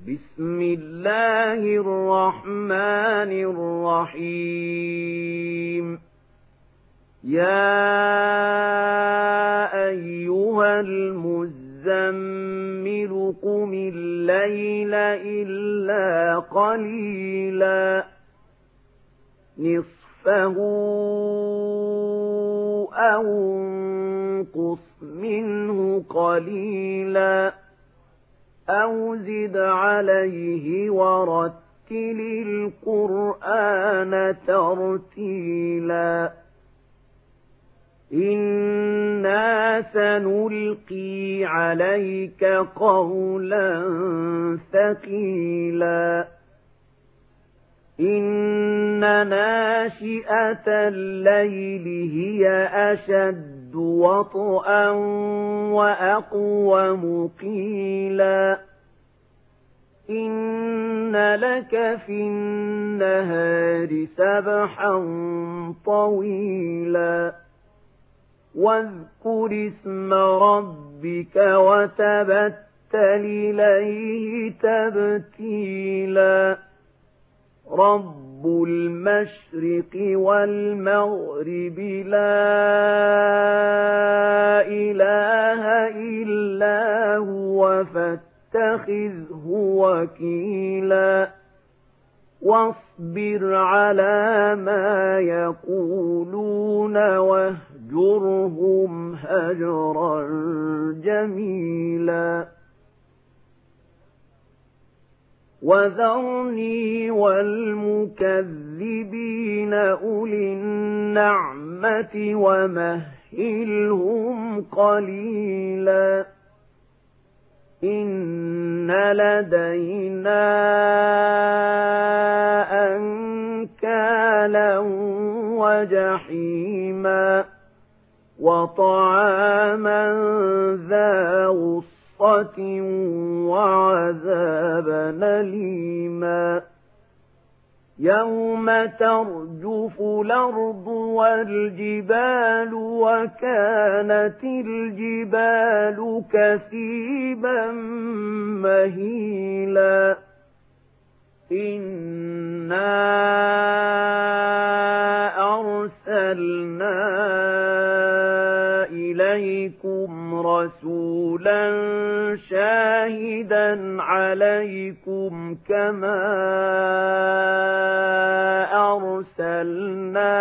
بسم الله الرحمن الرحيم. يا أيها المزمل قم الليل إلا قليلا. نصفه أو انقص منه قليلا. أو زد عليه ورتل القرآن ترتيلا إنا سنلقي عليك قولا ثقيلا إن ناشئة الليل هي أشد وطئا وأقوم قيلا إن لك في النهار سبحا طويلا واذكر اسم ربك وتبتل إليه تبتيلا رب المشرق والمغرب لا وكيلا. واصبر على ما يقولون واهجرهم هجرا جميلا. وذرني والمكذبين أولي النعمة ومهلهم قليلا. إن لدينا أنكالا وجحيما وطعاما ذا غصة وعذابا أليما يوم ترجف الأرض والجبال وكانت الجبال كثيبا مهيلا إنا أرسلنا إليكم رسولا شاهدا عليكم كما أرسلنا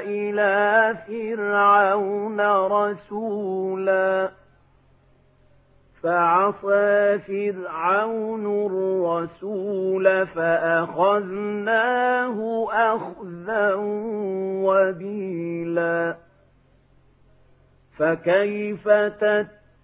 إلى فرعون رسولا فعصى فرعون الرسول فأخذناه أخذا وبيلا فكيف تتقون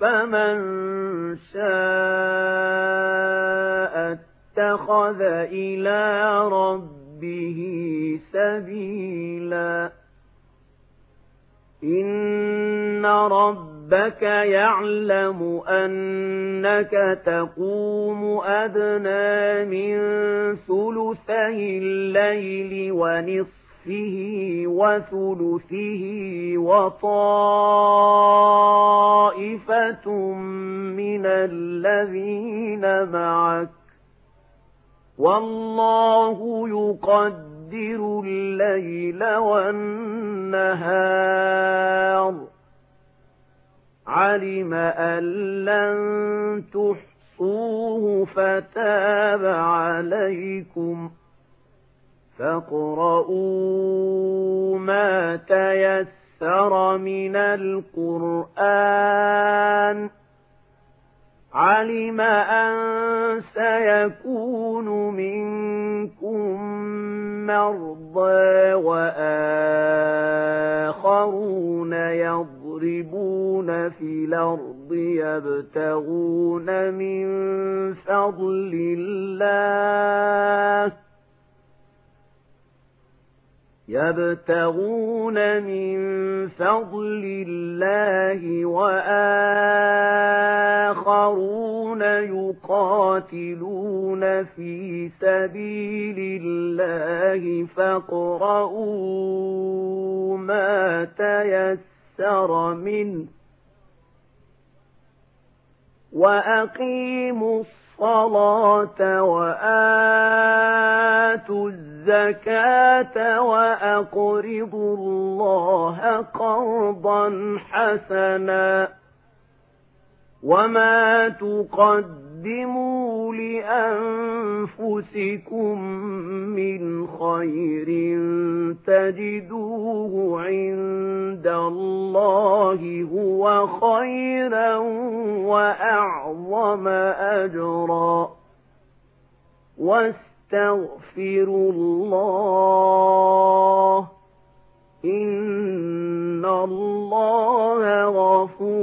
فمن شاء اتخذ إلى ربه سبيلا إن ربك يعلم أنك تقوم أدنى من ثلثي الليل ونصفه وثلثه وطائفة من الذين معك. والله يقدر الليل والنهار. علم أن لن تحصوه فتاب عليكم. فاقرؤوا ما تيسر من القرآن. علم أن سيكون منكم مرضى وآخرون يضربون في الأرض يبتغون من فضل الله. يبتغون من فضل الله وآخرون يقاتلون في سبيل الله فاقرؤوا ما تيسر منه وأقيموا الصلاة وآتوا الزكاة وأقرضوا الله قرضا حسنا وما تقدموا لأنفسكم من خير تجدوه عند الله هو خيرا وأعظم أجرا. واستغفروا الله. إن الله غفور